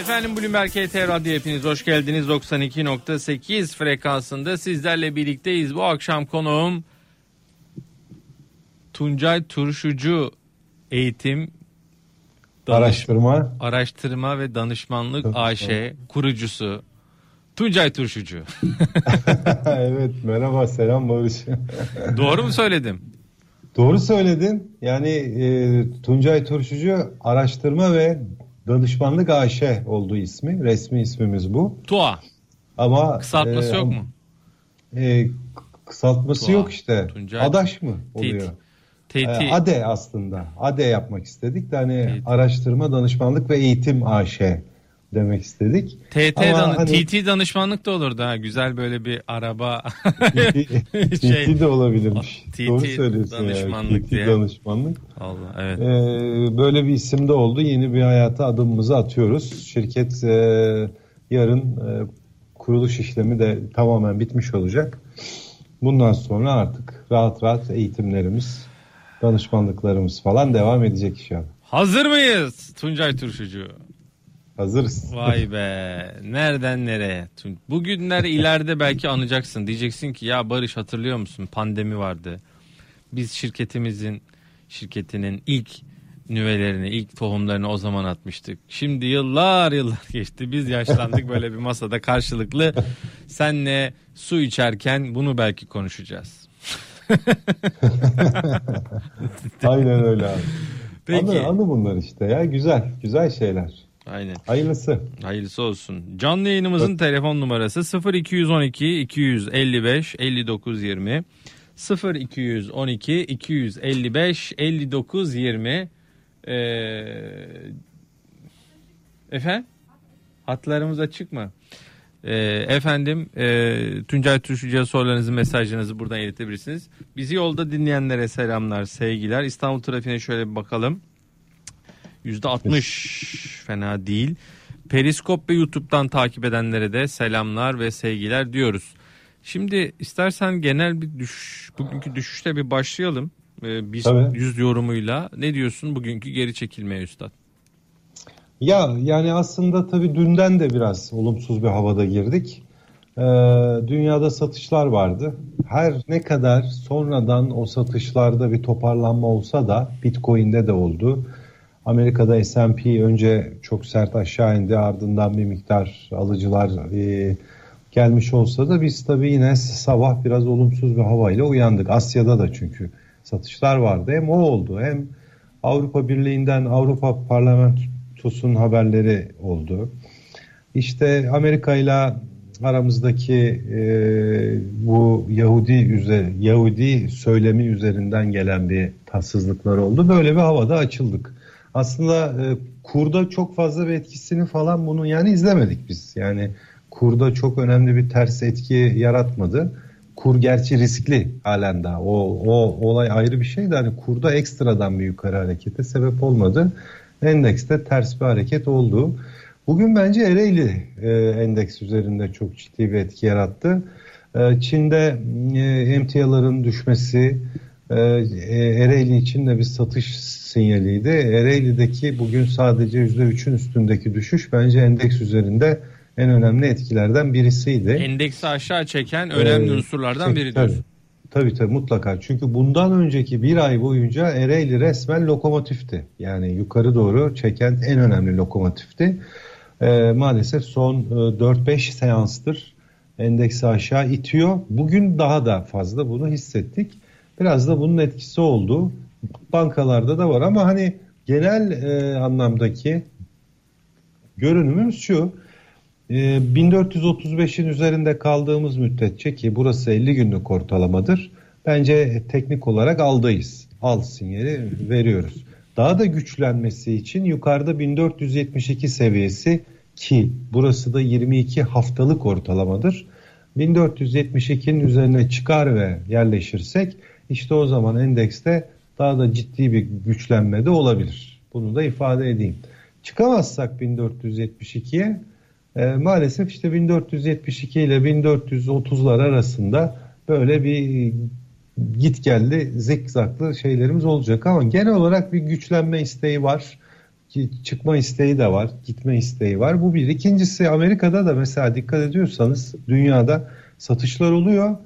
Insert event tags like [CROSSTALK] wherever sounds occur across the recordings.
Efendim Bloomberg KT Radyo hepiniz hoş geldiniz. 92.8 frekansında sizlerle birlikteyiz. Bu akşam konuğum Tuncay Turşucu Eğitim Araştırma. Araştırma ve Danışmanlık AŞ kurucusu Tuncay Turşucu. [LAUGHS] evet merhaba selam Barış. [LAUGHS] Doğru mu söyledim? Doğru söyledin. Yani e, Tuncay Turşucu Araştırma ve Danışmanlık AŞ olduğu ismi. Resmi ismimiz bu. TUA. Ama kısaltması e, yok mu? E, kısaltması Tua. yok işte. Tuncay Adaş mı oluyor? TT. E, ADE aslında. ADE yapmak istedik de hani TT. Araştırma, Danışmanlık ve Eğitim AŞ demek istedik. TT dan hani... TT danışmanlık da olurdu ha. Güzel böyle bir araba. TT, [LAUGHS] şey... TT de olabilirmiş. TT Doğru söylüyorsun danışmanlık yani. TT diye. danışmanlık. Allah evet. Ee, böyle bir isim de oldu. Yeni bir hayata adımımızı atıyoruz. Şirket e, yarın e, kuruluş işlemi de tamamen bitmiş olacak. Bundan sonra artık rahat rahat eğitimlerimiz, danışmanlıklarımız falan devam edecek inşallah. Hazır mıyız Tuncay Turşucu? Hazırız. Vay be. Nereden nereye? Bugünler ileride belki anacaksın. Diyeceksin ki ya Barış hatırlıyor musun? Pandemi vardı. Biz şirketimizin şirketinin ilk nüvelerini, ilk tohumlarını o zaman atmıştık. Şimdi yıllar yıllar geçti. Biz yaşlandık böyle bir masada karşılıklı. Senle su içerken bunu belki konuşacağız. [LAUGHS] Aynen öyle abi. Peki. Anı, anı bunlar işte ya güzel güzel şeyler. Aynen. Hayırlısı. Hayırlısı olsun. Canlı yayınımızın evet. telefon numarası 0212 255 59 20 0212 255 59 20 ee, efendim hatlarımız açık mı? Ee, efendim e, Tuncay Turşucu'ya sorularınızı mesajlarınızı buradan iletebilirsiniz. Bizi yolda dinleyenlere selamlar sevgiler. İstanbul trafiğine şöyle bir bakalım. %60 fena değil. Periskop ve YouTube'dan takip edenlere de selamlar ve sevgiler diyoruz. Şimdi istersen genel bir düşüş, bugünkü düşüşte bir başlayalım. Ee, biz Tabii. yüz yorumuyla. Ne diyorsun bugünkü geri çekilmeye üstad? Ya yani aslında tabii dünden de biraz olumsuz bir havada girdik. Ee, dünyada satışlar vardı. Her ne kadar sonradan o satışlarda bir toparlanma olsa da Bitcoin'de de oldu. Amerika'da S&P önce çok sert aşağı indi ardından bir miktar alıcılar e, gelmiş olsa da biz tabii yine sabah biraz olumsuz bir havayla uyandık. Asya'da da çünkü satışlar vardı. Hem o oldu hem Avrupa Birliği'nden Avrupa Parlamentosu'nun haberleri oldu. İşte Amerika ile aramızdaki e, bu Yahudi üzeri, Yahudi söylemi üzerinden gelen bir tatsızlıklar oldu. Böyle bir havada açıldık aslında e, kurda çok fazla bir etkisini falan bunu yani izlemedik biz. Yani kurda çok önemli bir ters etki yaratmadı. Kur gerçi riskli halen daha. O, o olay ayrı bir şey de hani kurda ekstradan bir yukarı harekete sebep olmadı. Endekste ters bir hareket oldu. Bugün bence Ereğli e, endeks üzerinde çok ciddi bir etki yarattı. E, Çin'de e, emtiaların düşmesi, e, Ereğli için de bir satış sinyaliydi. Ereğli'deki bugün sadece %3'ün üstündeki düşüş bence endeks üzerinde en önemli etkilerden birisiydi. Endeksi aşağı çeken önemli ee, unsurlardan biri diyorsun. Tabii tabii mutlaka. Çünkü bundan önceki bir ay boyunca Ereğli resmen lokomotifti. Yani yukarı doğru çeken en önemli lokomotifti. Ee, maalesef son e, 4-5 seanstır endeksi aşağı itiyor. Bugün daha da fazla bunu hissettik. Biraz da bunun etkisi oldu bankalarda da var ama hani genel e, anlamdaki görünümümüz şu. E, 1435'in üzerinde kaldığımız müddetçe ki burası 50 günlük ortalamadır. Bence teknik olarak aldayız. Al sinyali veriyoruz. Daha da güçlenmesi için yukarıda 1472 seviyesi ki burası da 22 haftalık ortalamadır. 1472'nin üzerine çıkar ve yerleşirsek işte o zaman endekste daha da ciddi bir güçlenme de olabilir. Bunu da ifade edeyim. Çıkamazsak 1472'ye e, maalesef işte 1472 ile 1430'lar arasında böyle bir git geldi zikzaklı şeylerimiz olacak ama genel olarak bir güçlenme isteği var. çıkma isteği de var, gitme isteği var. Bu bir. İkincisi Amerika'da da mesela dikkat ediyorsanız dünyada satışlar oluyor.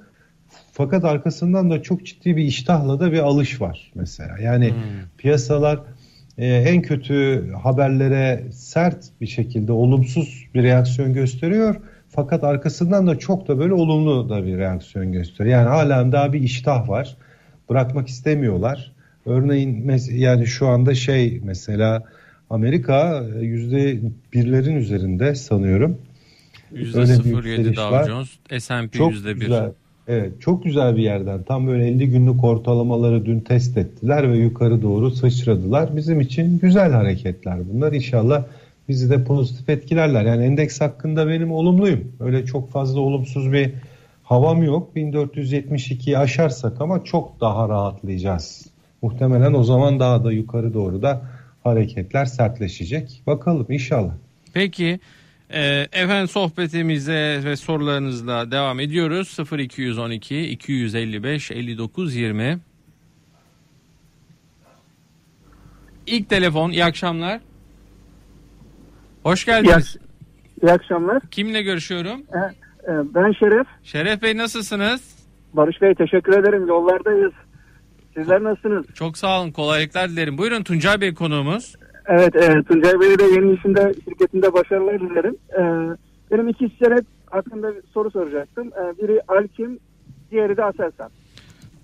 Fakat arkasından da çok ciddi bir iştahla da bir alış var mesela. Yani hmm. piyasalar e, en kötü haberlere sert bir şekilde olumsuz bir reaksiyon gösteriyor. Fakat arkasından da çok da böyle olumlu da bir reaksiyon gösteriyor. Yani hala daha bir iştah var. Bırakmak istemiyorlar. Örneğin yani şu anda şey mesela Amerika e, yüzde birlerin üzerinde sanıyorum. Yüzde 0.7 Dow Jones, S&P yüzde bir. Evet çok güzel bir yerden tam böyle 50 günlük ortalamaları dün test ettiler ve yukarı doğru sıçradılar. Bizim için güzel hareketler bunlar inşallah bizi de pozitif etkilerler. Yani endeks hakkında benim olumluyum. Öyle çok fazla olumsuz bir havam yok. 1472'yi aşarsak ama çok daha rahatlayacağız. Muhtemelen o zaman daha da yukarı doğru da hareketler sertleşecek. Bakalım inşallah. Peki efendim sohbetimize ve sorularınızla devam ediyoruz. 0212 255 59 20 İlk telefon iyi akşamlar. Hoş geldiniz. İyi, iyi akşamlar. Kimle görüşüyorum? Ee, e, ben Şeref. Şeref Bey nasılsınız? Barış Bey teşekkür ederim. Yollardayız. Sizler nasılsınız? Çok sağ olun. Kolaylıklar dilerim. Buyurun Tuncay Bey konuğumuz. Evet, e, Tuncay Bey'e de yeni işinde şirketinde başarılar dilerim. E, benim iki işçiler hakkında bir soru soracaktım. E, biri Alkim, diğeri de Aselsan.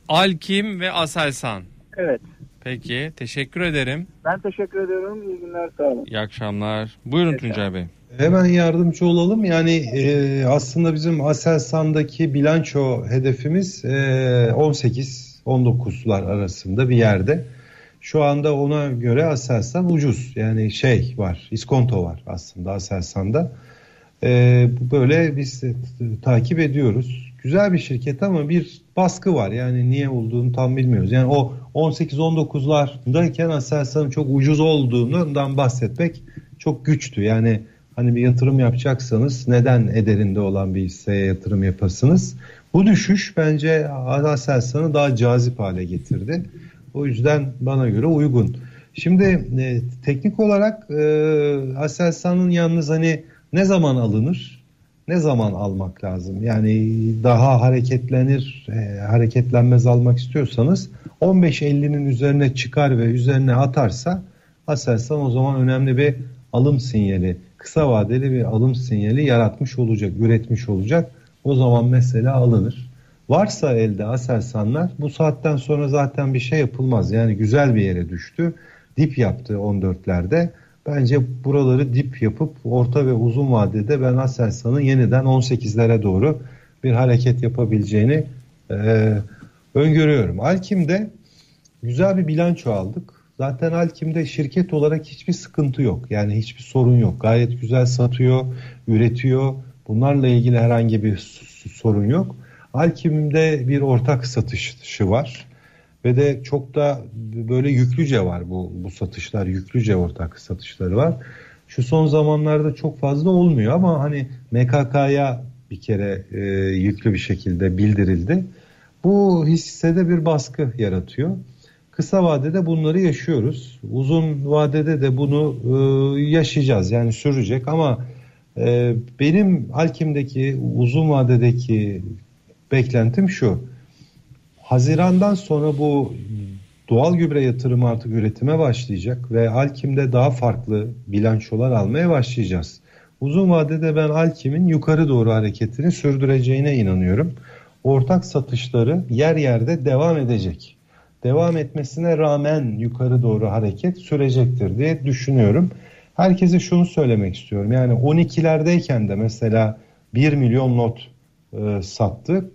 Alkim ve Aselsan. Evet. Peki, teşekkür ederim. Ben teşekkür ediyorum. İyi günler, sağ olun. İyi akşamlar. Buyurun evet, Tuncay Bey. Hemen yardımcı olalım. Yani e, aslında bizim Aselsan'daki bilanço hedefimiz e, 18 19'lar arasında bir yerde. Şu anda ona göre Aselsan ucuz. Yani şey var, iskonto var aslında Aselsan'da. Ee, böyle biz takip ediyoruz. Güzel bir şirket ama bir baskı var. Yani niye olduğunu tam bilmiyoruz. Yani o 18-19'lardayken Aselsan'ın çok ucuz olduğundan bahsetmek çok güçtü. Yani hani bir yatırım yapacaksanız neden ederinde olan bir hisseye yatırım yapasınız? Bu düşüş bence Aselsan'ı daha cazip hale getirdi. O yüzden bana göre uygun. Şimdi e, teknik olarak e, Aselsan'ın yalnız hani ne zaman alınır? Ne zaman almak lazım? Yani daha hareketlenir, e, hareketlenmez almak istiyorsanız 15.50'nin üzerine çıkar ve üzerine atarsa Aselsan o zaman önemli bir alım sinyali, kısa vadeli bir alım sinyali yaratmış olacak, üretmiş olacak. O zaman mesela alınır. Varsa elde Aselsanlar bu saatten sonra zaten bir şey yapılmaz. Yani güzel bir yere düştü. Dip yaptı 14'lerde. Bence buraları dip yapıp orta ve uzun vadede ben Aselsan'ın yeniden 18'lere doğru bir hareket yapabileceğini e, öngörüyorum. Alkim'de güzel bir bilanço aldık. Zaten Alkim'de şirket olarak hiçbir sıkıntı yok. Yani hiçbir sorun yok. Gayet güzel satıyor, üretiyor. Bunlarla ilgili herhangi bir sorun yok. Alkim'de bir ortak satışı var ve de çok da böyle yüklüce var bu, bu satışlar, yüklüce ortak satışları var. Şu son zamanlarda çok fazla olmuyor ama hani MKK'ya bir kere e, yüklü bir şekilde bildirildi. Bu hissede bir baskı yaratıyor. Kısa vadede bunları yaşıyoruz. Uzun vadede de bunu e, yaşayacağız yani sürecek ama ee, benim Alkim'deki uzun vadedeki beklentim şu. Hazirandan sonra bu doğal gübre yatırımı artık üretime başlayacak ve Alkim'de daha farklı bilançolar almaya başlayacağız. Uzun vadede ben Alkim'in yukarı doğru hareketini sürdüreceğine inanıyorum. Ortak satışları yer yerde devam edecek. Devam etmesine rağmen yukarı doğru hareket sürecektir diye düşünüyorum herkese şunu söylemek istiyorum. Yani 12'lerdeyken de mesela 1 milyon not e, sattı.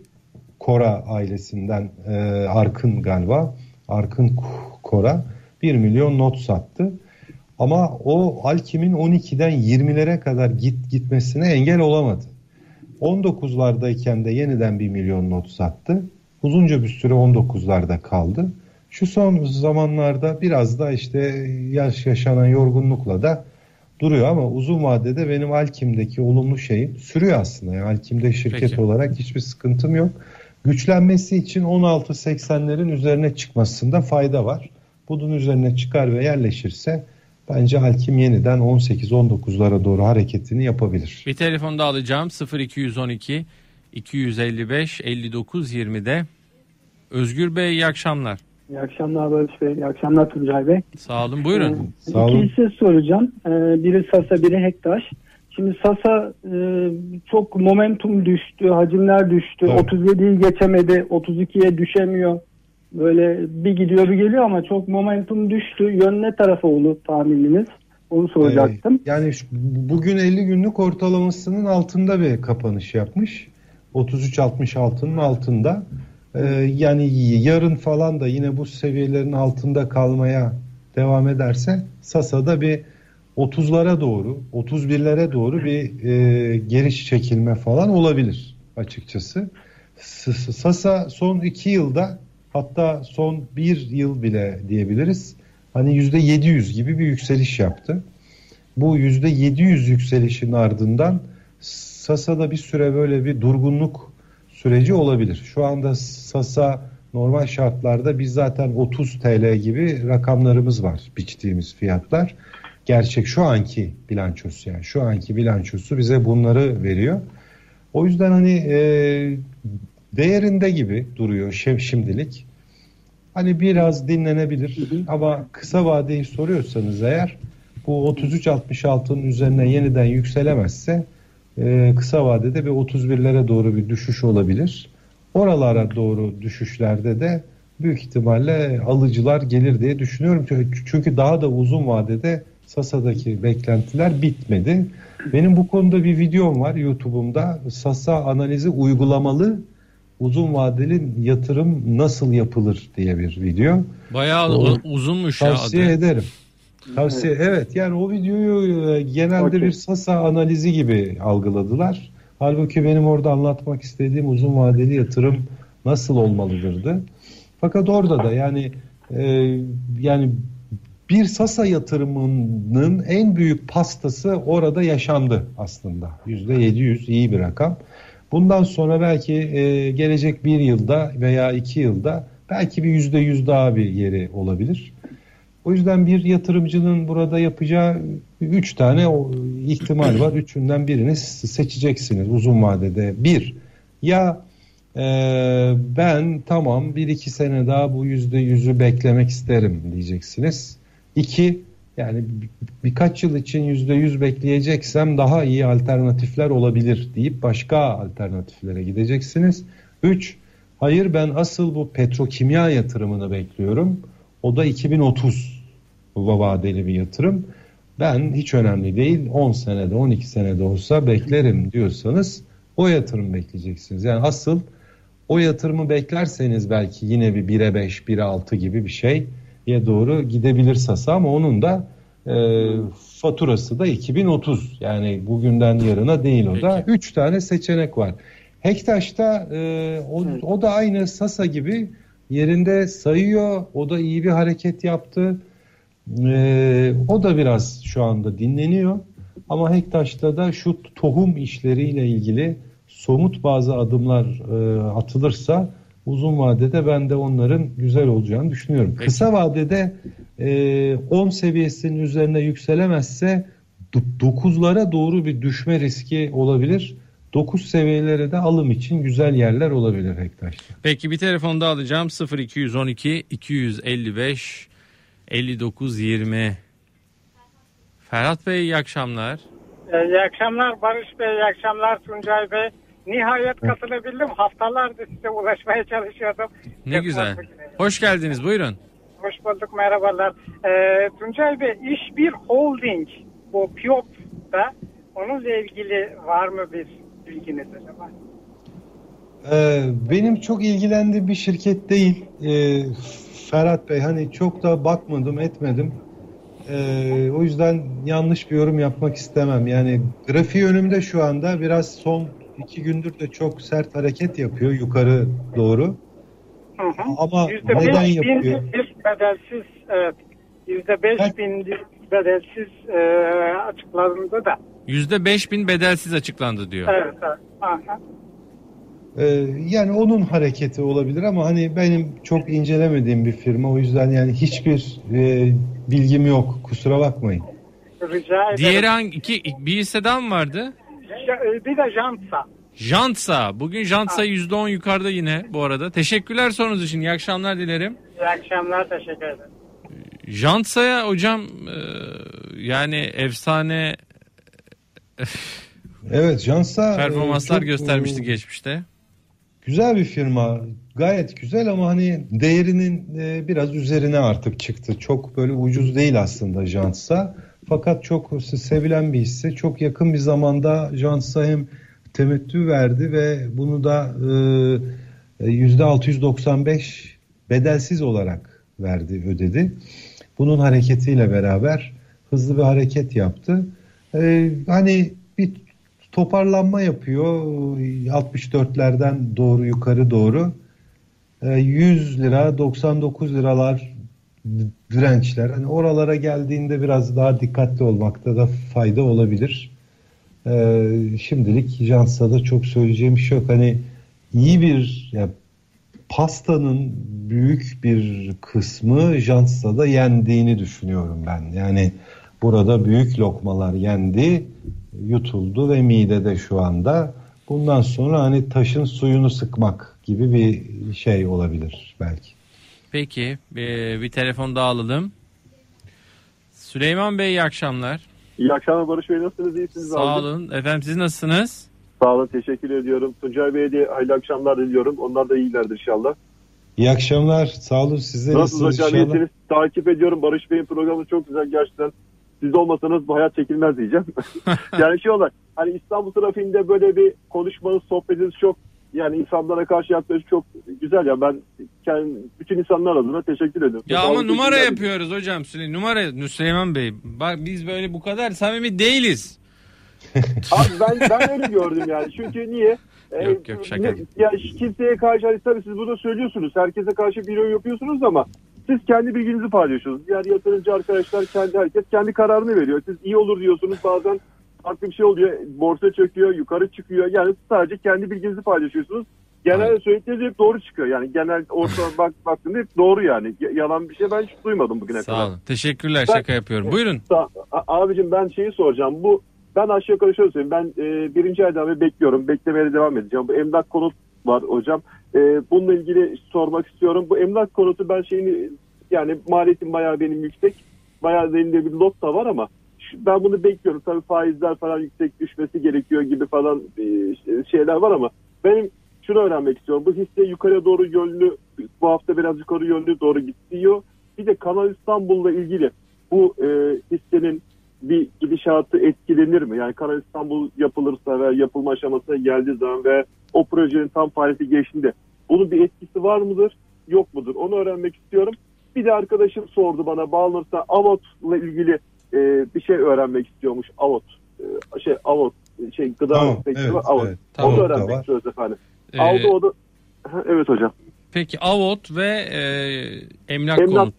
Kora ailesinden e, Arkın galiba. Arkın Kora 1 milyon not sattı. Ama o Alkim'in 12'den 20'lere kadar git gitmesine engel olamadı. 19'lardayken de yeniden 1 milyon not sattı. Uzunca bir süre 19'larda kaldı. Şu son zamanlarda biraz da işte yaş yaşanan yorgunlukla da duruyor ama uzun vadede benim Alkim'deki olumlu şeyim sürüyor aslında. Yani Alkim'de şirket Peki. olarak hiçbir sıkıntım yok. Güçlenmesi için 16.80'lerin üzerine çıkmasında fayda var. Bunun üzerine çıkar ve yerleşirse bence Alkim yeniden 18-19'lara doğru hareketini yapabilir. Bir telefon da alacağım 0212 255 59 20'de. Özgür Bey iyi akşamlar. İyi akşamlar Barış Bey. İyi akşamlar Tuncay Bey. Sağ olun buyurun. Ee, Sağ olun. İki hisse soracağım. Ee, biri Sasa, biri Hektaş. Şimdi Sasa e, çok momentum düştü, hacimler düştü. Evet. 37'yi geçemedi, 32'ye düşemiyor. Böyle bir gidiyor bir geliyor ama çok momentum düştü. Yön ne tarafa olur tahmininiz? Onu soracaktım. Ee, yani şu- bugün 50 günlük ortalamasının altında bir kapanış yapmış. 33.66'nın altında. Ee, yani yarın falan da yine bu seviyelerin altında kalmaya devam ederse Sasa'da bir 30'lara doğru, 31'lere doğru bir e, geri çekilme falan olabilir açıkçası. Sasa son 2 yılda hatta son 1 yıl bile diyebiliriz. Hani %700 gibi bir yükseliş yaptı. Bu %700 yükselişin ardından Sasa'da bir süre böyle bir durgunluk süreci olabilir. Şu anda Sasa normal şartlarda biz zaten 30 TL gibi rakamlarımız var biçtiğimiz fiyatlar. Gerçek şu anki bilançosu yani şu anki bilançosu bize bunları veriyor. O yüzden hani e, değerinde gibi duruyor şimdilik. Hani biraz dinlenebilir ama kısa vadeyi soruyorsanız eğer bu 33.66'nın üzerine yeniden yükselemezse e, kısa vadede bir 31'lere doğru bir düşüş olabilir. Oralara doğru düşüşlerde de büyük ihtimalle alıcılar gelir diye düşünüyorum. Çünkü daha da uzun vadede Sasa'daki beklentiler bitmedi. Benim bu konuda bir videom var YouTube'umda. Sasa analizi uygulamalı uzun vadeli yatırım nasıl yapılır diye bir video. Bayağı u- uzunmuş ya Tavsiye ederim. Tavsiye evet yani o videoyu e, genelde bir Sasa analizi gibi algıladılar. Halbuki benim orada anlatmak istediğim uzun vadeli yatırım nasıl olmalıdırdı. Fakat orada da yani e, yani bir Sasa yatırımının en büyük pastası orada yaşandı aslında. %700 iyi bir rakam. Bundan sonra belki e, gelecek bir yılda veya iki yılda belki bir yüzde yüz daha bir yeri olabilir. O yüzden bir yatırımcının burada yapacağı üç tane ihtimal var. Üçünden birini seçeceksiniz uzun vadede. Bir, ya e, ben tamam bir iki sene daha bu yüzde yüzü beklemek isterim diyeceksiniz. İki, yani bir- birkaç yıl için yüzde yüz bekleyeceksem daha iyi alternatifler olabilir deyip başka alternatiflere gideceksiniz. Üç, hayır ben asıl bu petrokimya yatırımını bekliyorum. O da 2030 vadeli bir yatırım. Ben hiç önemli değil 10 senede 12 senede olsa beklerim diyorsanız o yatırım bekleyeceksiniz. Yani asıl o yatırımı beklerseniz belki yine bir 1'e 5, 1'e 6 gibi bir şeye doğru gidebilir Sasa ama onun da e, faturası da 2030. Yani bugünden yarına değil o da. Peki. 3 tane seçenek var. Hektaş'ta e, o, Evet. o da aynı Sasa gibi yerinde sayıyor. O da iyi bir hareket yaptı. E, o da biraz şu anda dinleniyor. Ama Hektaş'ta da şu tohum işleriyle ilgili somut bazı adımlar e, atılırsa uzun vadede ben de onların güzel olacağını düşünüyorum. Peki. Kısa vadede e, 10 seviyesinin üzerine yükselemezse 9'lara doğru bir düşme riski olabilir. 9 seviyelere de alım için güzel yerler olabilir Hektaş'ta. Peki bir telefon da alacağım 0212 255 59 20. Ferhat Bey iyi akşamlar. Ee, İyi akşamlar Barış Bey, iyi akşamlar Tuncay Bey. Nihayet katılabildim. Haftalardır size ulaşmaya çalışıyordum. Ne Çok güzel. Hoş geldiniz buyurun. Hoş bulduk, merhabalar. Ee, Tuncay Bey, iş bir holding. Bu PIOP'da. Onunla ilgili var mı bir bilginiz acaba? Ee, benim çok ilgilendiğim bir şirket değil. Ee, Ferhat Bey hani çok da bakmadım etmedim. Ee, o yüzden yanlış bir yorum yapmak istemem. Yani grafiği önümde şu anda biraz son iki gündür de çok sert hareket yapıyor yukarı doğru. Hı hı. Ama Yüzde neden beş bin yapıyor? bir bedelsiz, evet. Yüzde beş Evet. bin bedelsiz e, açıklandı da. %5000 bedelsiz açıklandı diyor. Evet, evet. Aha. Ee, yani onun hareketi olabilir ama hani benim çok incelemediğim bir firma o yüzden yani hiçbir e, bilgim yok. Kusura bakmayın. Rica ederim. Diğeri hangi? İki, bir hisse daha mı vardı? J- Bir de jantsa. Jantsa. Bugün Jantsa %10 yukarıda yine bu arada. Teşekkürler sorunuz için. İyi akşamlar dilerim. İyi akşamlar. Teşekkür ederim. Jantsa'ya hocam e, yani efsane Evet Jansa performanslar e, çok, göstermişti e, geçmişte. Güzel bir firma. Gayet güzel ama hani değerinin e, biraz üzerine artık çıktı. Çok böyle ucuz değil aslında Jansa. Fakat çok sevilen bir hisse. Çok yakın bir zamanda Jansa hem temettü verdi ve bunu da e, %695 bedelsiz olarak verdi, ödedi. Bunun hareketiyle beraber hızlı bir hareket yaptı. E, hani bir toparlanma yapıyor 64'lerden doğru yukarı doğru. E, 100 lira 99 liralar dirençler. Hani oralara geldiğinde biraz daha dikkatli olmakta da fayda olabilir. E, şimdilik Jansa'da çok söyleyeceğim şey yok. Hani iyi bir yani pastanın büyük bir kısmı Jansa'da yendiğini düşünüyorum ben. Yani burada büyük lokmalar yendi, yutuldu ve midede şu anda. Bundan sonra hani taşın suyunu sıkmak gibi bir şey olabilir belki. Peki bir, bir telefon daha alalım. Süleyman Bey iyi akşamlar. İyi akşamlar Barış Bey nasılsınız? İyisiniz Sağ abi. olun. Efendim siz nasılsınız? Sağ olun teşekkür ediyorum. Tuncay Bey'e de hayırlı akşamlar diliyorum. Onlar da iyilerdir inşallah. İyi akşamlar. Sağ olun. Size Nasılsınız hocam? İyisiniz. Takip ediyorum. Barış Bey'in programı çok güzel gerçekten. Siz olmasanız bu hayat çekilmez diyeceğim. [LAUGHS] yani şey olarak hani İstanbul trafiğinde böyle bir konuşmanız, sohbetiniz çok yani insanlara karşı yaklaşık çok güzel ya. Ben kendi, bütün insanlar adına teşekkür ediyorum. Ya ama numara teşekkürler. yapıyoruz hocam. Süley- Numara Süleyman Bey. Bak biz böyle bu kadar samimi değiliz. [LAUGHS] Abi ben, ben öyle gördüm yani. Çünkü niye? Ee, Yok, yok, şaka. ne- Ya kimseye karşı hani tabii siz bunu söylüyorsunuz. Herkese karşı bir yorum yapıyorsunuz ama siz kendi bilginizi paylaşıyorsunuz. Diğer yatırımcı arkadaşlar kendi herkes kendi kararını veriyor. Siz iyi olur diyorsunuz bazen farklı bir şey oluyor. Borsa çöküyor, yukarı çıkıyor. Yani sadece kendi bilginizi paylaşıyorsunuz. Genel Aynen. söyledikleriniz hep doğru çıkıyor. Yani genel orta [LAUGHS] bak baktığında hep doğru yani. Yalan bir şey ben hiç duymadım bugüne kadar. Sağ olun. Teşekkürler. Ben- Şaka yapıyorum. Buyurun. Sa- a- abicim ben şeyi soracağım. Bu ben aşağı yukarı şöyle söyleyeyim. Ben e, birinci aydan beri bekliyorum. Beklemeye devam edeceğim. Bu emlak konut var hocam. E, bununla ilgili sormak istiyorum. Bu emlak konutu ben şeyini yani maliyetim bayağı benim yüksek. Bayağı elinde bir lot da var ama ben bunu bekliyorum. Tabii faizler falan yüksek düşmesi gerekiyor gibi falan e, şeyler var ama benim şunu öğrenmek istiyorum. Bu hisse yukarıya doğru yönlü bu hafta biraz yukarı yönlü doğru gidiyor. Bir de Kanal İstanbul'la ilgili bu e, hissenin bir gidişatı etkilenir mi? Yani Kanal İstanbul yapılırsa ve yapılma aşamasına geldiği zaman ve o projenin tam faaliyeti geçtiğinde bunun bir etkisi var mıdır? Yok mudur? Onu öğrenmek istiyorum. Bir de arkadaşım sordu bana bağlanırsa Avot'la ilgili e, bir şey öğrenmek istiyormuş. Avot. E, şey Avot şey gıda Tamam, sektörü evet, Avot. evet. Tamam. Onu öğrenmek istiyoruz efendim. Ee, Aldı o da Evet hocam. peki Avot ve e, emlak, Emlak- konut.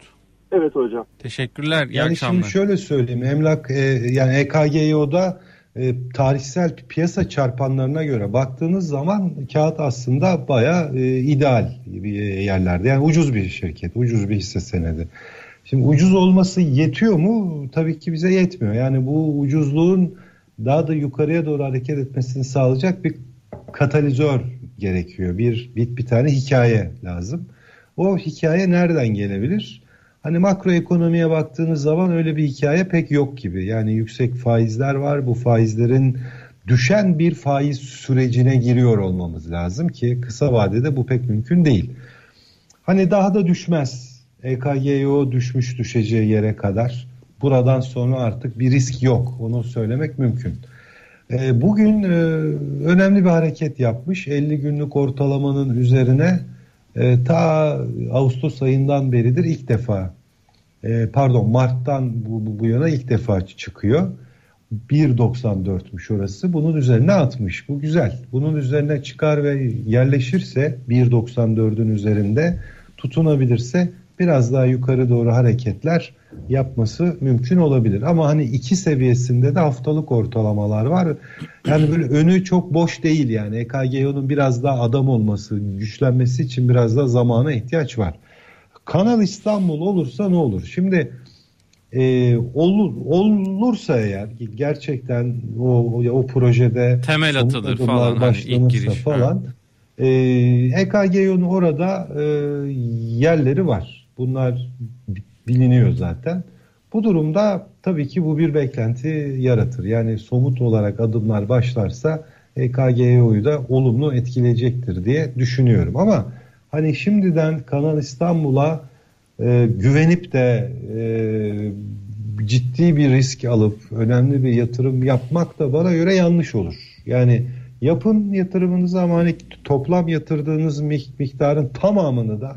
Evet hocam. Teşekkürler. İyi Yani akşamlar. şimdi şöyle söyleyeyim. Emlak e, yani EKGO'da e, tarihsel piyasa çarpanlarına göre baktığınız zaman kağıt aslında baya e, ideal bir yerlerde. Yani ucuz bir şirket, ucuz bir hisse senedi. Şimdi ucuz olması yetiyor mu? Tabii ki bize yetmiyor. Yani bu ucuzluğun daha da yukarıya doğru hareket etmesini sağlayacak bir katalizör gerekiyor. Bir, bir, bir tane hikaye lazım. O hikaye nereden gelebilir? Hani makroekonomiye baktığınız zaman öyle bir hikaye pek yok gibi. Yani yüksek faizler var. Bu faizlerin düşen bir faiz sürecine giriyor olmamız lazım ki kısa vadede bu pek mümkün değil. Hani daha da düşmez. EKGO düşmüş düşeceği yere kadar. Buradan sonra artık bir risk yok. Onu söylemek mümkün. E, Bugün e, önemli bir hareket yapmış. 50 günlük ortalamanın üzerine e, ta Ağustos ayından beridir ilk defa pardon Mart'tan bu, bu, bu yana ilk defa çıkıyor. 1.94'müş orası. Bunun üzerine atmış. Bu güzel. Bunun üzerine çıkar ve yerleşirse 1.94'ün üzerinde tutunabilirse biraz daha yukarı doğru hareketler yapması mümkün olabilir. Ama hani iki seviyesinde de haftalık ortalamalar var. Yani böyle önü çok boş değil yani. EKGO'nun biraz daha adam olması, güçlenmesi için biraz daha zamana ihtiyaç var. Kanal İstanbul olursa ne olur? Şimdi e, olur, olursa eğer gerçekten o o projede temel atılır falan hani ilk giriş falan e, EKG'nin orada e, yerleri var. Bunlar biliniyor zaten. Bu durumda tabii ki bu bir beklenti yaratır. Yani somut olarak adımlar başlarsa EKGO'yu da olumlu etkileyecektir diye düşünüyorum. Ama hani şimdiden Kanal İstanbul'a e, güvenip de e, ciddi bir risk alıp önemli bir yatırım yapmak da bana göre yanlış olur. Yani yapın yatırımınızı ama hani toplam yatırdığınız miktarın tamamını da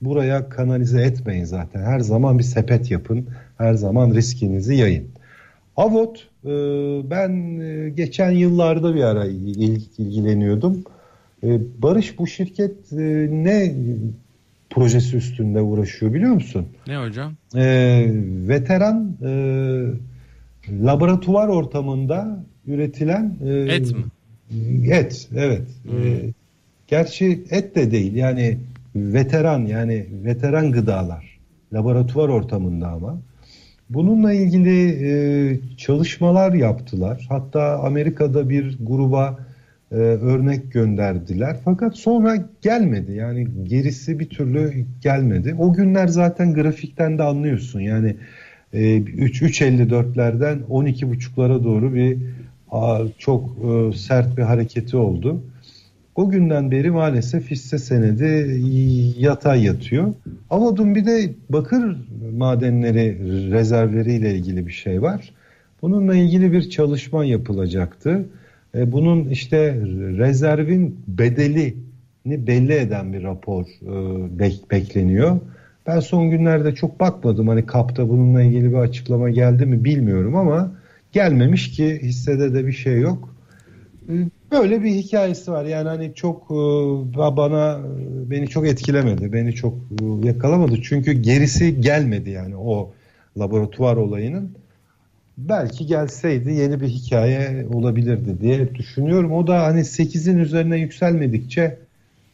buraya kanalize etmeyin zaten. Her zaman bir sepet yapın. Her zaman riskinizi yayın. Avot e, ben e, geçen yıllarda bir ara ilgileniyordum. E, Barış bu şirket ne projesi üstünde uğraşıyor biliyor musun? Ne hocam? Veteran laboratuvar ortamında üretilen et mi? Et evet. Hmm. Gerçi et de değil yani veteran yani veteran gıdalar laboratuvar ortamında ama bununla ilgili e, çalışmalar yaptılar. Hatta Amerika'da bir gruba e, örnek gönderdiler. Fakat sonra gelmedi. Yani gerisi bir türlü gelmedi. O günler zaten grafikten de anlıyorsun. Yani e, 3 3.54'lerden 12.5'lara doğru bir a, çok e, sert bir hareketi oldu. O günden beri maalesef hisse senedi yatay yatıyor. Avodun bir de bakır madenleri rezervleriyle ilgili bir şey var. Bununla ilgili bir çalışma yapılacaktı. E, bunun işte rezervin bedelini belli eden bir rapor e, bekleniyor. Ben son günlerde çok bakmadım. Hani kapta bununla ilgili bir açıklama geldi mi bilmiyorum ama gelmemiş ki hissede de bir şey yok. E, Böyle bir hikayesi var. Yani hani çok e, bana beni çok etkilemedi. Beni çok e, yakalamadı. Çünkü gerisi gelmedi yani o laboratuvar olayının. Belki gelseydi yeni bir hikaye olabilirdi diye düşünüyorum. O da hani 8'in üzerine yükselmedikçe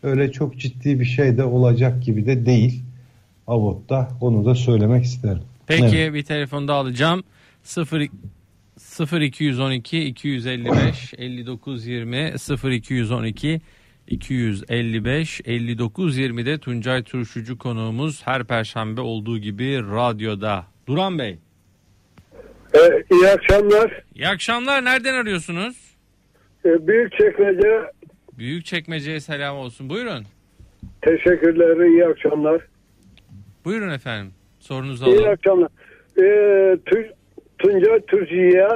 öyle çok ciddi bir şey de olacak gibi de değil. Avot'ta onu da söylemek isterim. Peki evet. bir telefon da alacağım. 0 0212 255 59 20 0212 255 59 20'de Tuncay Turşucu konuğumuz her perşembe olduğu gibi radyoda. Duran Bey. Ee, iyi akşamlar. İyi akşamlar. Nereden arıyorsunuz? Ee, büyük çekmece. Büyük çekmeceye selam olsun. Buyurun. Teşekkürler. İyi akşamlar. Buyurun efendim. Sorunuzu alalım. İyi akşamlar. Ee, Tuncay Türkçü'ye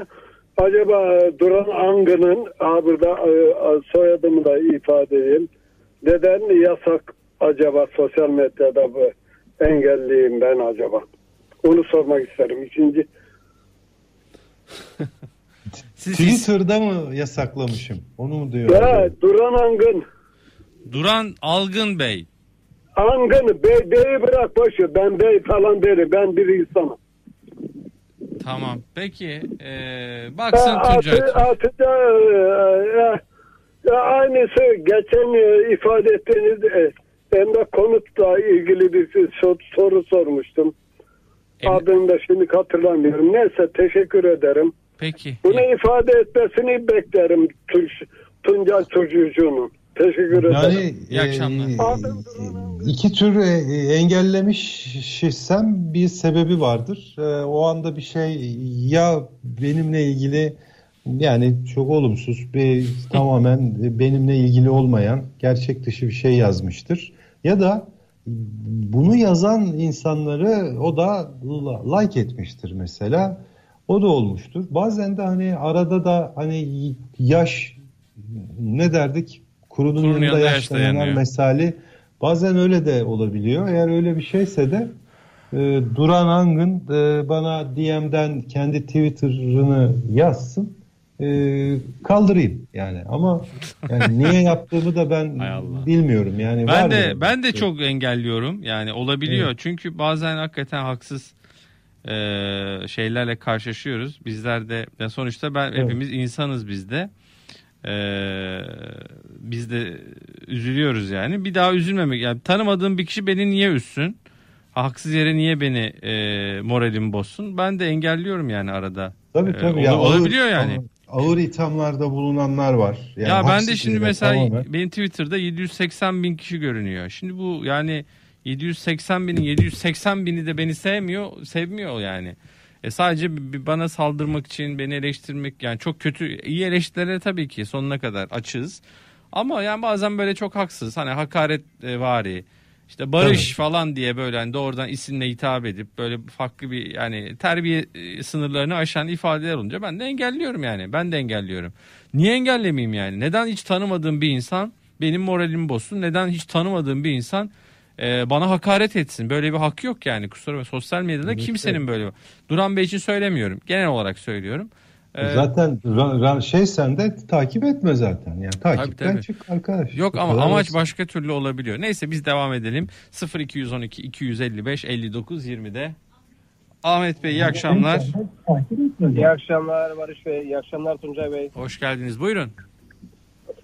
acaba Duran Angı'nın burada soyadımı da ifade edeyim. Neden yasak acaba sosyal medyada bu engelliyim ben acaba? Onu sormak isterim. İkinci [LAUGHS] Twitter'da mı yasaklamışım? Onu mu diyor? Ya Duran Angın. Duran Algın Bey. Angın. Bey, beyi bırak boşu. Ben bey falan değilim. Ben bir insanım. Tamam. Peki. Ee, baksın Tuncay. E, aynısı geçen e, ifade ettiğiniz e, emlak konutla ilgili bir soru sormuştum. Em Adını da şimdi hatırlamıyorum. Neyse teşekkür ederim. Peki. Bunu ifade etmesini beklerim Tuncay Çocuğu'nun. Teşekkür ederim. Yani İyi akşamlar. E, iki tür e, engellemişsem bir sebebi vardır. E, o anda bir şey ya benimle ilgili yani çok olumsuz bir tamamen benimle ilgili olmayan gerçek dışı bir şey yazmıştır. Ya da bunu yazan insanları o da like etmiştir mesela. O da olmuştur. Bazen de hani arada da hani yaş ne derdik kurunun, kurunun yanında yaş dayanan mesali bazen öyle de olabiliyor. Eğer öyle bir şeyse de e, Duran Angın e, bana DM'den kendi Twitter'ını yazsın e, kaldırayım yani. Ama yani niye yaptığımı da ben [LAUGHS] bilmiyorum. Yani ben de ben de çok engelliyorum. Yani olabiliyor. Evet. çünkü bazen hakikaten haksız e, şeylerle karşılaşıyoruz. Bizler de sonuçta ben evet. hepimiz insanız biz de ee, biz de üzülüyoruz yani. Bir daha üzülmemek. Yani tanımadığım bir kişi beni niye üzsün? haksız yere niye beni e, moralimi bozsun? Ben de engelliyorum yani arada. Tabii Ee, tabii. ol- ya, olabiliyor ağır- yani. Ağır ithamlarda bulunanlar var. Yani ya ben de şimdi mesela tamamen- benim Twitter'da 780 bin kişi görünüyor. Şimdi bu yani 780 binin 780 bini de beni sevmiyor, sevmiyor yani. E sadece bana saldırmak için, beni eleştirmek yani çok kötü iyi eleştirilere tabii ki sonuna kadar açığız. Ama yani bazen böyle çok haksız hani hakaret e, vari işte barış Tabii. falan diye böyle hani doğrudan isimle hitap edip böyle farklı bir yani terbiye e, sınırlarını aşan ifadeler olunca ben de engelliyorum yani. Ben de engelliyorum. Niye engellemeyeyim yani? Neden hiç tanımadığım bir insan benim moralimi bozsun? Neden hiç tanımadığım bir insan e, bana hakaret etsin? Böyle bir hak yok yani kusura bakma. Sosyal medyada Evet, kimsenin böyle bir... Duran Bey için söylemiyorum. Genel olarak söylüyorum. E, Zaten şey sen de takip etme zaten. Yani takipten tabii. çık arkadaş. Yok ama amaç basit. başka türlü olabiliyor. Neyse biz devam edelim. 0212 255 59 20'de. Ahmet Bey iyi akşamlar. İyi akşamlar Barış Bey, iyi akşamlar Tuncay Bey. Hoş geldiniz. Buyurun.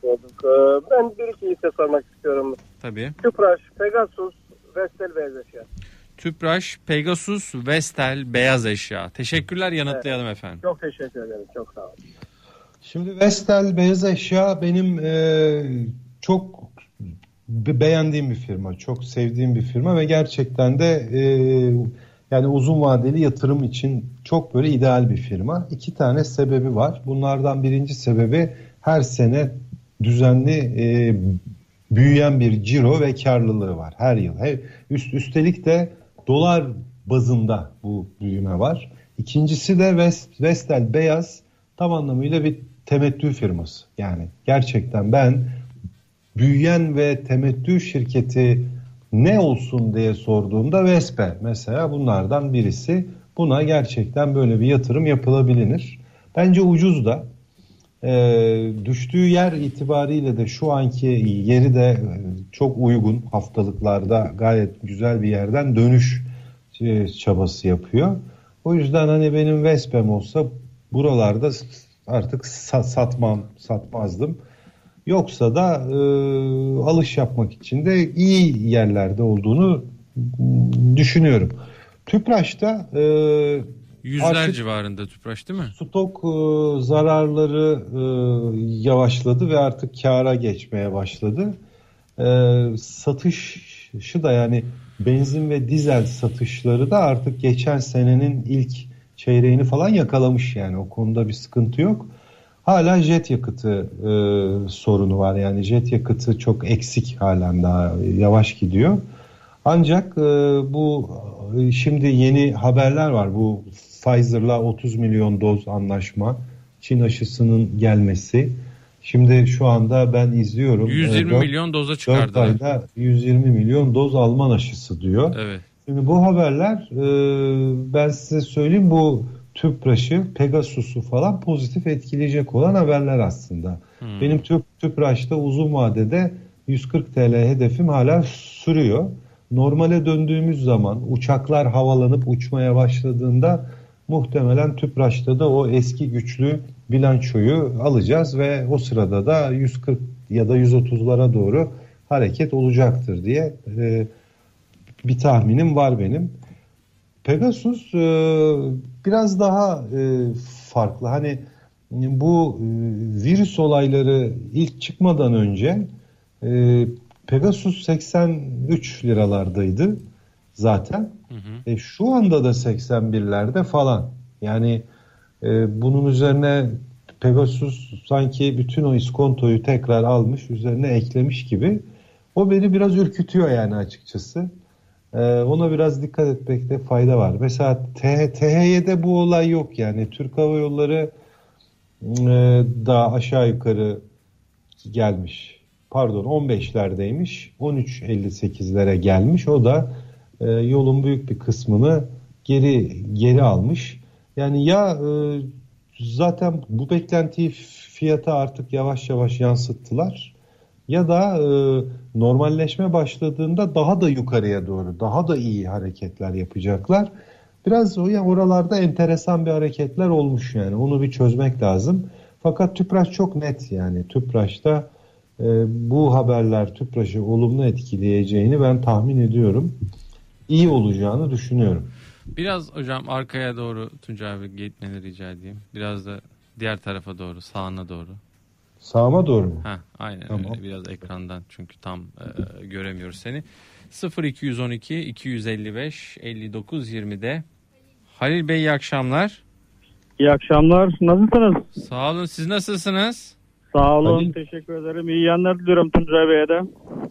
Ee, Ben bir iki hisse sormak istiyorum. Tabii. Tüpraş, Pegasus, Vestel beyaz eşya. Tüpraş, Pegasus, Vestel, beyaz eşya. Teşekkürler yanıtlayalım efendim. Çok teşekkür ederim, çok sağ olun. Şimdi Vestel Beyaz Eşya benim e, çok be- beğendiğim bir firma. Çok sevdiğim bir firma ve gerçekten de e, yani uzun vadeli yatırım için çok böyle ideal bir firma. İki tane sebebi var. Bunlardan birinci sebebi her sene düzenli e, büyüyen bir ciro ve karlılığı var her yıl. He- Üst, üstelik de dolar bazında bu büyüme var. İkincisi de West, Vestel Beyaz tam anlamıyla bir temettü firması. Yani gerçekten ben büyüyen ve temettü şirketi ne olsun diye sorduğumda Vespe mesela bunlardan birisi. Buna gerçekten böyle bir yatırım yapılabilir. Bence ucuz da. Ee, düştüğü yer itibariyle de şu anki yeri de e, çok uygun haftalıklarda gayet güzel bir yerden dönüş e, çabası yapıyor. O yüzden hani benim Vespem olsa buralarda artık sa- satmam satmazdım. Yoksa da e, alış yapmak için de iyi yerlerde olduğunu düşünüyorum. Tüpraş'ta e, Yüzler Artık- civarında Tüpraş değil mi? stok e, zararları e, yavaşladı ve artık kâra geçmeye başladı. E, satışı da yani benzin ve dizel satışları da artık geçen senenin ilk çeyreğini falan yakalamış yani o konuda bir sıkıntı yok. Hala jet yakıtı e, sorunu var yani jet yakıtı çok eksik halen daha yavaş gidiyor. Ancak e, bu e, şimdi yeni haberler var. Bu Pfizer'la 30 milyon doz anlaşma, Çin aşısının gelmesi. Şimdi şu anda ben izliyorum. 120 E, dört- milyon doza dört çıkardılar. ayda 120 milyon doz Alman aşısı diyor. Evet. Şimdi bu haberler e, ben size söyleyeyim bu Tüpraş'ı, Pegasus'u falan pozitif etkileyecek olan haberler aslında. Hmm. Benim Tüp, Tüpraş'ta uzun vadede 140 TL hedefim hala sürüyor. Normale döndüğümüz zaman uçaklar havalanıp uçmaya başladığında muhtemelen Tüpraş'ta da o eski güçlü bilançoyu alacağız ve o sırada da 140 ya da 130'lara doğru hareket olacaktır diye e, bir tahminim var benim. Pegasus e, biraz daha e, farklı. Hani bu e, virüs olayları ilk çıkmadan önce e, Pegasus 83 liralardaydı zaten. Hı hı. E, şu anda da 81'lerde falan. Yani e, bunun üzerine Pegasus sanki bütün o iskontoyu tekrar almış, üzerine eklemiş gibi. O beni biraz ürkütüyor yani açıkçası. E, ona biraz dikkat etmekte fayda var. Mesela THY'de bu olay yok yani. Türk Hava Yolları e, daha aşağı yukarı gelmiş. Pardon 15'lerdeymiş. 13.58'lere gelmiş. O da e, yolun büyük bir kısmını geri geri almış. Yani ya e, zaten bu beklentiyi fiyata artık yavaş yavaş yansıttılar ya da e, normalleşme başladığında daha da yukarıya doğru daha da iyi hareketler yapacaklar. Biraz o ya oralarda enteresan bir hareketler olmuş yani onu bir çözmek lazım. Fakat Tüpraş çok net yani Tüpraş'ta e, bu haberler Tüpraş'ı olumlu etkileyeceğini ben tahmin ediyorum. İyi olacağını düşünüyorum. Biraz hocam arkaya doğru Tuncay abi gitmeni rica edeyim. Biraz da diğer tarafa doğru, sağına doğru. Sağıma doğru mu? Ha, aynen Tamam. öyle. Biraz ekrandan çünkü tam e, göremiyoruz seni. 0212 255 59 20'de. Halil Bey iyi akşamlar. İyi akşamlar. Nasılsınız? Sağ olun. Siz nasılsınız? Sağ olun. Halil. Teşekkür ederim. İyi yanlar diliyorum Tuncay Bey'e de.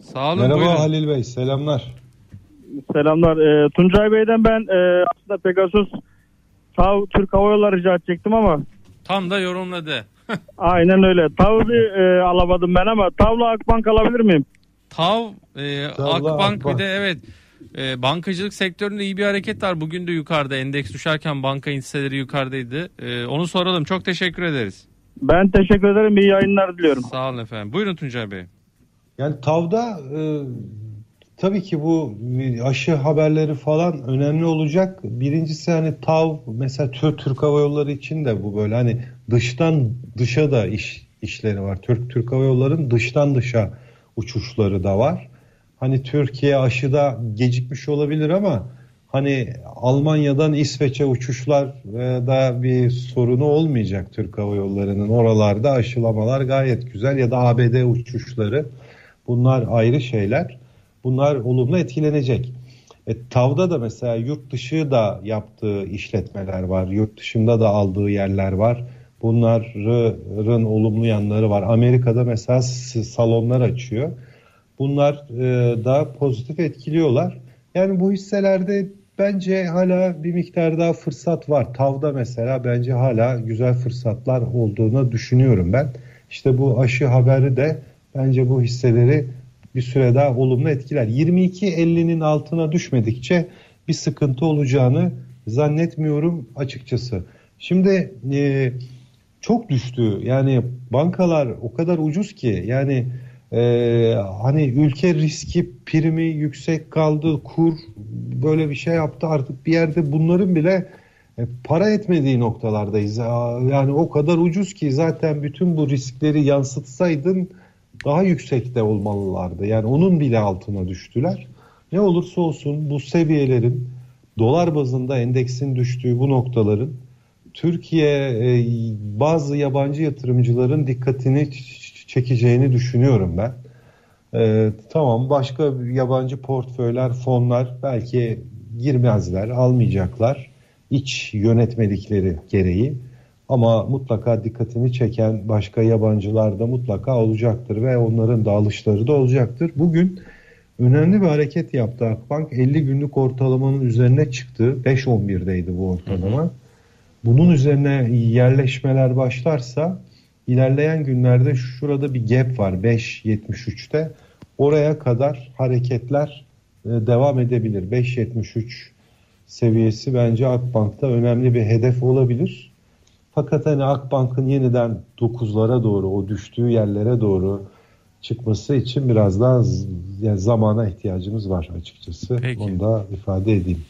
Sağ olun. Merhaba buyurun. Halil Bey, selamlar. Selamlar. Ee, Tuncay Bey'den ben e, aslında Pegasus TAV Türk Hava Yolları rica edecektim ama Tam da yorumladı. [LAUGHS] aynen öyle. TAV'ı bir e, alamadım ben ama TAV'la Akbank alabilir miyim? TAV, e, Tavla, Akbank bir Akbank. de evet e, bankacılık sektöründe iyi bir hareket var. Bugün de yukarıda endeks düşerken banka hisseleri yukarıdaydı. E, onu soralım. Çok teşekkür ederiz. Ben teşekkür ederim. İyi yayınlar diliyorum. Sağ olun efendim. Buyurun Tuncay Bey. Yani TAV'da e, tabii ki bu aşı haberleri falan önemli olacak. Birincisi hani TAV mesela Türk, Hava Yolları için de bu böyle hani dıştan dışa da iş işleri var. Türk Türk Hava Yolları'nın dıştan dışa uçuşları da var. Hani Türkiye aşıda gecikmiş olabilir ama hani Almanya'dan İsveç'e uçuşlar e, da bir sorunu olmayacak Türk Hava Yolları'nın. Oralarda aşılamalar gayet güzel ya da ABD uçuşları. Bunlar ayrı şeyler. Bunlar olumlu etkilenecek. E, TAV'da da mesela yurt dışı da yaptığı işletmeler var. Yurt dışında da aldığı yerler var. Bunların olumlu yanları var. Amerika'da mesela salonlar açıyor. Bunlar e, da pozitif etkiliyorlar. Yani bu hisselerde bence hala bir miktar daha fırsat var. TAV'da mesela bence hala güzel fırsatlar olduğunu düşünüyorum ben. İşte bu aşı haberi de bence bu hisseleri bir süre daha olumlu etkiler. 22.50'nin altına düşmedikçe bir sıkıntı olacağını zannetmiyorum açıkçası. Şimdi e, çok düştü. Yani bankalar o kadar ucuz ki yani e, hani ülke riski primi yüksek kaldı, kur böyle bir şey yaptı artık bir yerde bunların bile e, para etmediği noktalardayız. Yani o kadar ucuz ki zaten bütün bu riskleri yansıtsaydın daha yüksekte olmalılardı. Yani onun bile altına düştüler. Ne olursa olsun bu seviyelerin dolar bazında endeksin düştüğü bu noktaların Türkiye e, bazı yabancı yatırımcıların dikkatini çekeceğini düşünüyorum ben. E, tamam başka yabancı portföyler, fonlar belki girmezler, almayacaklar iç yönetmelikleri gereği. Ama mutlaka dikkatini çeken başka yabancılar da mutlaka olacaktır ve onların da alışları da olacaktır. Bugün önemli bir hareket yaptı Akbank. 50 günlük ortalamanın üzerine çıktı. 5.11'deydi bu ortalama. Bunun üzerine yerleşmeler başlarsa ilerleyen günlerde şurada bir gap var 5.73'te. Oraya kadar hareketler e, devam edebilir. 5.73 seviyesi bence Akbank'ta önemli bir hedef olabilir. Fakat hani Akbank'ın yeniden 9'lara doğru o düştüğü yerlere doğru çıkması için biraz daha yani zamana ihtiyacımız var açıkçası. Peki. Onu da ifade edeyim.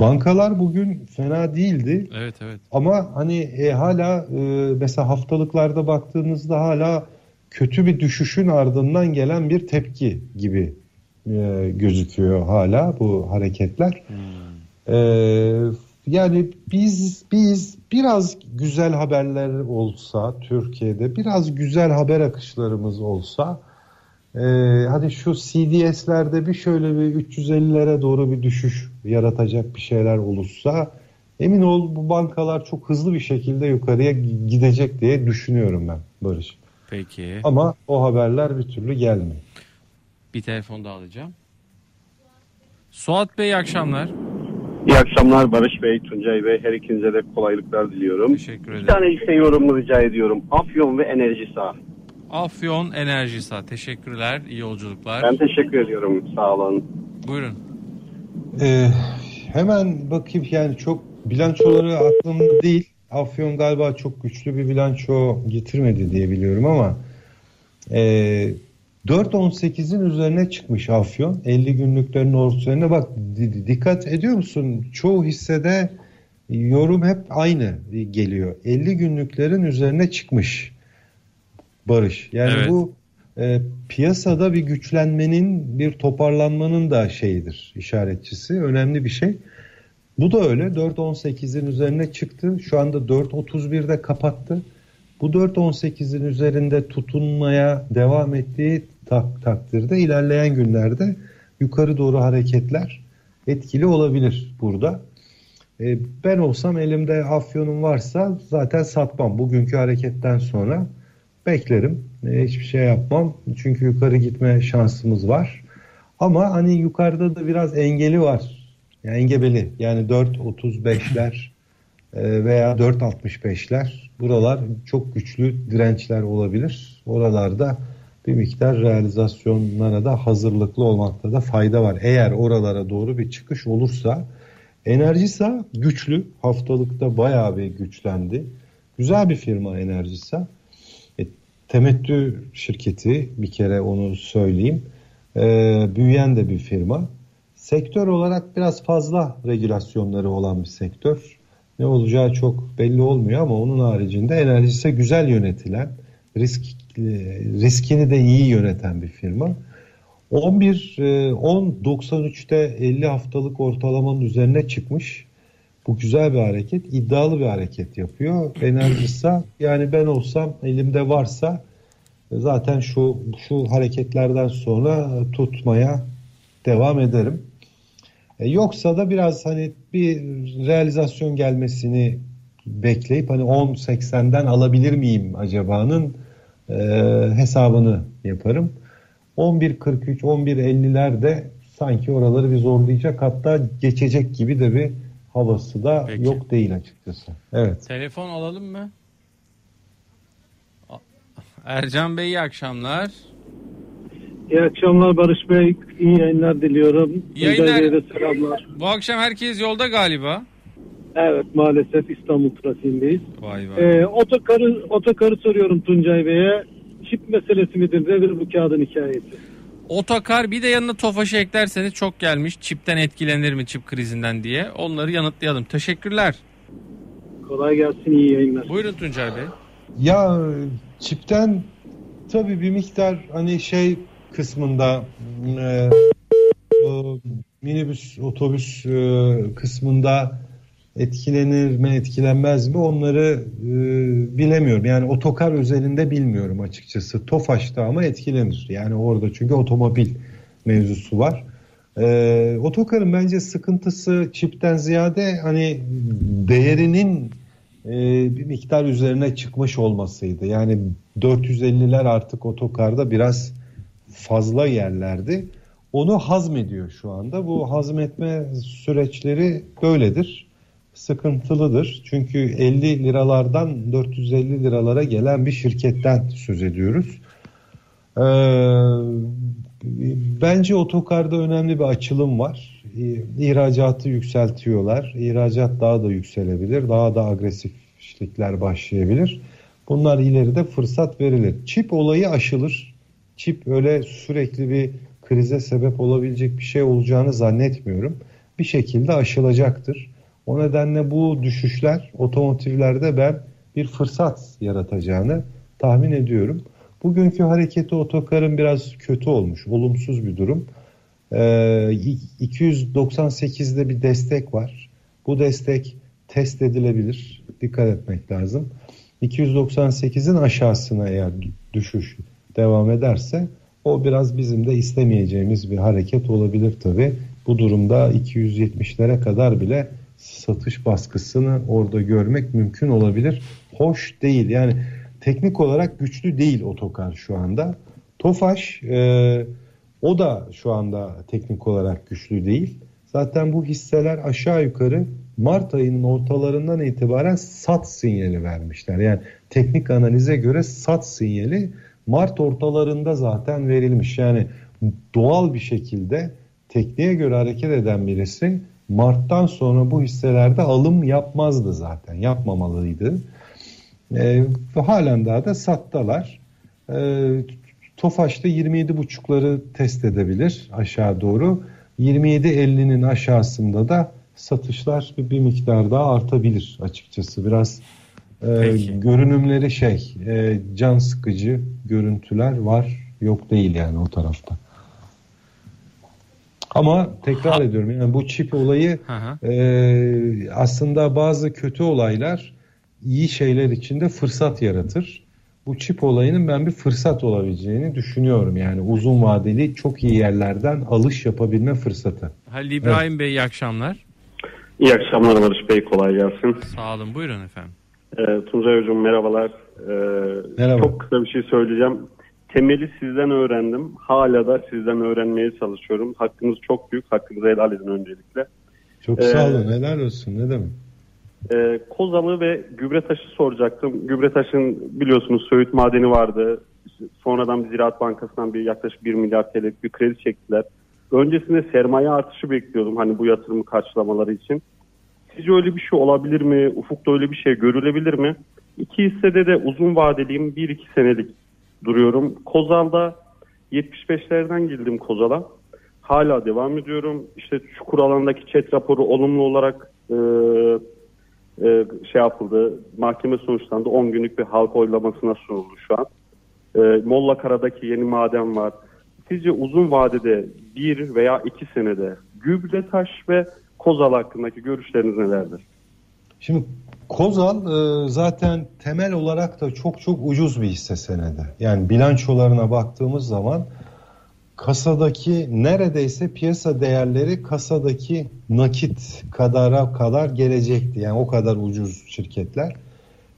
Bankalar bugün fena değildi. Evet evet. Ama hani e, hala e, mesela haftalıklarda baktığınızda hala kötü bir düşüşün ardından gelen bir tepki gibi e, gözüküyor hala bu hareketler. E, yani biz biz biraz güzel haberler olsa Türkiye'de biraz güzel haber akışlarımız olsa e, hadi şu CDS'lerde bir şöyle bir 350'lere doğru bir düşüş yaratacak bir şeyler olursa emin ol bu bankalar çok hızlı bir şekilde yukarıya gidecek diye düşünüyorum ben Barış. Peki. Ama o haberler bir türlü gelmiyor. Bir telefon daha alacağım. Suat Bey akşamlar. İyi akşamlar Barış Bey, Tuncay Bey. Her ikinize de kolaylıklar diliyorum. Teşekkür Bir ederim. tane hisse yorumu rica ediyorum. Afyon ve Enerji Sağ. Afyon Enerjisa. Teşekkürler. İyi yolculuklar. Ben teşekkür ediyorum. Sağ olun. Buyurun. Ee, hemen bakayım yani çok bilançoları aklımda değil. Afyon galiba çok güçlü bir bilanço getirmedi diye biliyorum ama e, 4.18'in üzerine çıkmış Afyon. 50 günlüklerin ortasına bak di- di- dikkat ediyor musun? Çoğu hissede yorum hep aynı geliyor. 50 günlüklerin üzerine çıkmış Barış. Yani Evet. bu e, piyasada bir güçlenmenin, bir toparlanmanın da şeyidir, işaretçisi. Önemli bir şey. Bu da öyle. 4.18'in üzerine çıktı. Şu anda 4.31'de kapattı. Bu 4.18'in üzerinde tutunmaya devam ettiği tak takdirde ilerleyen günlerde yukarı doğru hareketler etkili olabilir burada. E, ben olsam elimde afyonum varsa zaten satmam. Bugünkü hareketten sonra beklerim. E, hiçbir şey yapmam. Çünkü yukarı gitme şansımız var. Ama hani yukarıda da biraz engeli var. Yani engebeli. Yani 4.35'ler e, veya 4.65'ler. Buralar çok güçlü dirençler olabilir. Oralarda bir miktar realizasyonlara da hazırlıklı olmakta da fayda var. Eğer oralara doğru bir çıkış olursa Enerjisa güçlü. Haftalıkta bayağı bir güçlendi. Güzel bir firma Enerjisa. E, temettü şirketi bir kere onu söyleyeyim. E, büyüyen de bir firma. Sektör olarak biraz fazla regülasyonları olan bir sektör. Ne olacağı çok belli olmuyor ama onun haricinde Enerjisa güzel yönetilen, risk riskini de iyi yöneten bir firma. 11 10 93'te 50 haftalık ortalamanın üzerine çıkmış. Bu güzel bir hareket, iddialı bir hareket yapıyor. Enerjisa yani ben olsam elimde varsa zaten şu şu hareketlerden sonra tutmaya devam ederim. E, yoksa da biraz hani bir realizasyon gelmesini bekleyip hani 10.80'den alabilir miyim acaba'nın e, hesabını yaparım. 11.43, 11.50'ler de sanki oraları bir zorlayacak hatta geçecek gibi de bir havası da Peki. yok değil açıkçası. Evet. Telefon alalım mı? Ercan Bey iyi akşamlar. İyi akşamlar Barış Bey. İyi yayınlar diliyorum. Yayınlar. selamlar. Bu akşam herkes yolda galiba. Evet maalesef İstanbul trafiğindeyiz. Vay vay. Ee, otokarı, otokarı soruyorum Tuncay Bey'e çip meselesi midir? Nedir bu kağıdın hikayesi? Otokar bir de yanına Tofaş'ı eklerseniz çok gelmiş. Çipten etkilenir mi çip krizinden diye. Onları yanıtlayalım. Teşekkürler. Kolay gelsin iyi yayınlar. Buyurun Tuncay Bey. Ya çipten tabii bir miktar hani şey kısmında e, minibüs otobüs e, kısmında etkilenir mi etkilenmez mi onları e, bilemiyorum. Yani otokar özelinde bilmiyorum açıkçası. Tofaş'ta ama etkilenir. Yani orada çünkü otomobil mevzusu var. E, otokarın bence sıkıntısı çipten ziyade hani değerinin e, bir miktar üzerine çıkmış olmasıydı. Yani 450'ler artık otokarda biraz fazla yerlerdi. Onu hazmediyor şu anda. Bu hazmetme süreçleri böyledir sıkıntılıdır. Çünkü 50 liralardan 450 liralara gelen bir şirketten söz ediyoruz. Ee, bence otokarda önemli bir açılım var. İhracatı yükseltiyorlar. İhracat daha da yükselebilir. Daha da agresiflikler başlayabilir. Bunlar ileride fırsat verilir. Çip olayı aşılır. Çip öyle sürekli bir krize sebep olabilecek bir şey olacağını zannetmiyorum. Bir şekilde aşılacaktır. O nedenle bu düşüşler otomotivlerde ben bir fırsat yaratacağını tahmin ediyorum. Bugünkü hareketi otokarın biraz kötü olmuş, olumsuz bir durum. Ee, 298'de bir destek var. Bu destek test edilebilir. Dikkat etmek lazım. 298'in aşağısına eğer düşüş devam ederse o biraz bizim de istemeyeceğimiz bir hareket olabilir tabi. Bu durumda 270'lere kadar bile satış baskısını orada görmek mümkün olabilir. Hoş değil yani teknik olarak güçlü değil otokar şu anda. Tofaş e, o da şu anda teknik olarak güçlü değil. Zaten bu hisseler aşağı yukarı Mart ayının ortalarından itibaren sat sinyali vermişler. Yani teknik analize göre sat sinyali Mart ortalarında zaten verilmiş. Yani doğal bir şekilde tekniğe göre hareket eden birisi Mart'tan sonra bu hisselerde alım yapmazdı zaten. Yapmamalıydı. E, halen daha da sattalar. E, Tofaş'ta 27.5'ları test edebilir aşağı doğru. 27.50'nin aşağısında da satışlar bir, bir miktar daha artabilir açıkçası. Biraz e, görünümleri şey e, can sıkıcı görüntüler var yok değil yani o tarafta. Ama tekrar ha. ediyorum yani bu çip olayı e, aslında bazı kötü olaylar iyi şeyler içinde fırsat yaratır. Bu çip olayının ben bir fırsat olabileceğini düşünüyorum. Yani uzun vadeli çok iyi yerlerden alış yapabilme fırsatı. Halil İbrahim evet. Bey iyi akşamlar. İyi akşamlar Barış Bey kolay gelsin. Sağ olun buyurun efendim. Ee, Tuncay Hocam merhabalar. Ee, Merhaba. Çok kısa bir şey söyleyeceğim. Temeli sizden öğrendim. Hala da sizden öğrenmeye çalışıyorum. Hakkınız çok büyük. Hakkınızı helal edin öncelikle. Çok sağ olun. Ee, helal olsun. Ne demek? E, Kozalı ve gübre taşı soracaktım. Gübre taşın biliyorsunuz Söğüt madeni vardı. Sonradan bir Ziraat Bankası'ndan bir yaklaşık 1 milyar TL'lik bir kredi çektiler. Öncesinde sermaye artışı bekliyordum hani bu yatırımı karşılamaları için. Sizce öyle bir şey olabilir mi? Ufukta öyle bir şey görülebilir mi? İki hissede de uzun vadeliyim. 1-2 senelik duruyorum. Kozal'da 75'lerden girdim Kozal'a. Hala devam ediyorum. İşte çukur alandaki çet raporu olumlu olarak e, e, şey yapıldı. Mahkeme sonuçlandı. 10 günlük bir halk oylamasına sunuldu şu an. E, Molla Kara'daki yeni maden var. Sizce uzun vadede bir veya iki senede Gübretaş ve Kozal hakkındaki görüşleriniz nelerdir? Şimdi Kozal e, zaten temel olarak da çok çok ucuz bir hisse senedi. Yani bilançolarına baktığımız zaman kasadaki neredeyse piyasa değerleri kasadaki nakit kadara kadar gelecekti. Yani o kadar ucuz şirketler.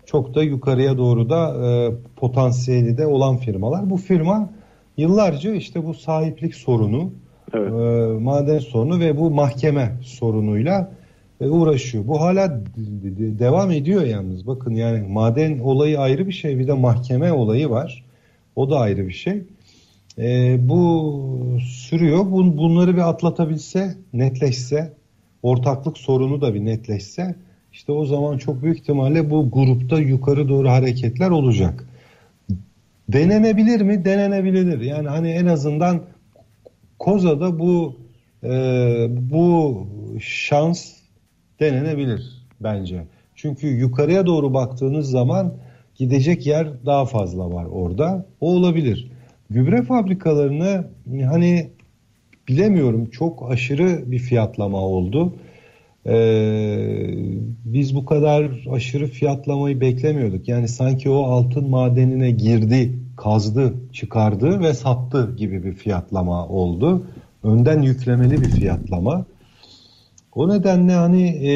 Çok da yukarıya doğru da e, potansiyeli de olan firmalar. Bu firma yıllarca işte bu sahiplik sorunu, evet. e, maden sorunu ve bu mahkeme sorunuyla uğraşıyor. Bu hala devam ediyor yalnız. Bakın yani maden olayı ayrı bir şey, bir de mahkeme olayı var. O da ayrı bir şey. E, bu sürüyor. Bun, bunları bir atlatabilse, netleşse, ortaklık sorunu da bir netleşse, işte o zaman çok büyük ihtimalle bu grupta yukarı doğru hareketler olacak. Denenebilir mi? Denenebilir. Yani hani en azından Koza'da bu e, bu şans denenebilir bence. Çünkü yukarıya doğru baktığınız zaman gidecek yer daha fazla var orada. O olabilir. Gübre fabrikalarını hani bilemiyorum çok aşırı bir fiyatlama oldu. Ee, biz bu kadar aşırı fiyatlamayı beklemiyorduk. Yani sanki o altın madenine girdi, kazdı, çıkardı ve sattı gibi bir fiyatlama oldu. Önden yüklemeli bir fiyatlama. O nedenle hani e,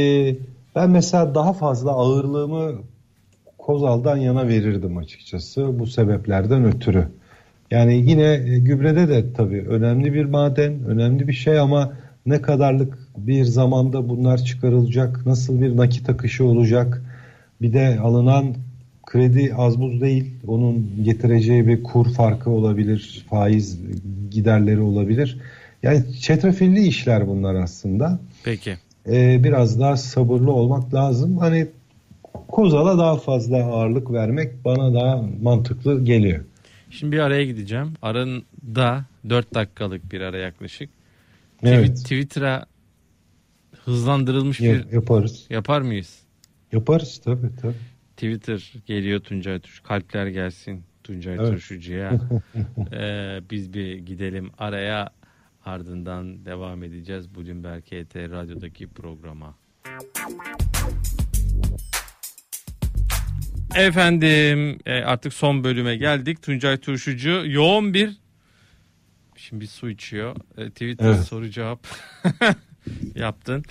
ben mesela daha fazla ağırlığımı Kozal'dan yana verirdim açıkçası bu sebeplerden ötürü. Yani yine e, gübrede de tabii önemli bir maden, önemli bir şey ama ne kadarlık bir zamanda bunlar çıkarılacak, nasıl bir nakit akışı olacak, bir de alınan kredi az buz değil, onun getireceği bir kur farkı olabilir, faiz giderleri olabilir. Yani çetrefilli işler bunlar aslında. Peki. Ee, biraz daha sabırlı olmak lazım. Hani Kozal'a daha fazla ağırlık vermek bana daha mantıklı geliyor. Şimdi bir araya gideceğim. Arında 4 dakikalık bir ara yaklaşık. Evet. Twitter'a hızlandırılmış bir yaparız. Yapar mıyız? Yaparız tabii tabii. Twitter geliyor Tuncay Tuş. Kalpler gelsin Tuncay evet. Turşucu'ya. [LAUGHS] ee, biz bir gidelim araya ardından devam edeceğiz Bloomberg HT Radyo'daki programa. Efendim e, artık son bölüme geldik. Tuncay Turşucu yoğun bir şimdi su içiyor. E, Twitter evet. soru cevap [LAUGHS] yaptın.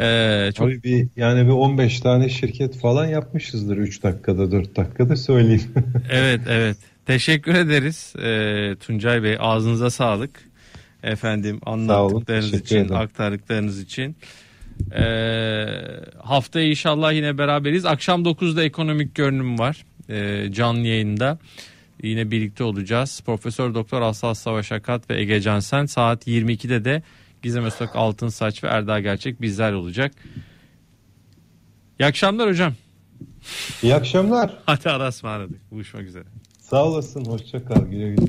Ee, çok... Abi bir, yani bir 15 tane şirket falan yapmışızdır 3 dakikada 4 dakikada söyleyeyim. [LAUGHS] evet evet. Teşekkür ederiz ee, Tuncay Bey. Ağzınıza sağlık. Efendim anlattıklarınız için, aktardıklarınız için. Ee, haftaya inşallah yine beraberiz. Akşam 9'da ekonomik görünüm var. Ee, canlı yayında. Yine birlikte olacağız. Profesör Doktor Aslan Savaş Akat ve Ege Cansen saat 22'de de Gizem Öztürk Altın Saç ve Erdal Gerçek bizler olacak. İyi akşamlar hocam. İyi akşamlar. Hadi arasma aradık. Buluşmak üzere. Sağ olasın. Hoşça kal. Güle güle.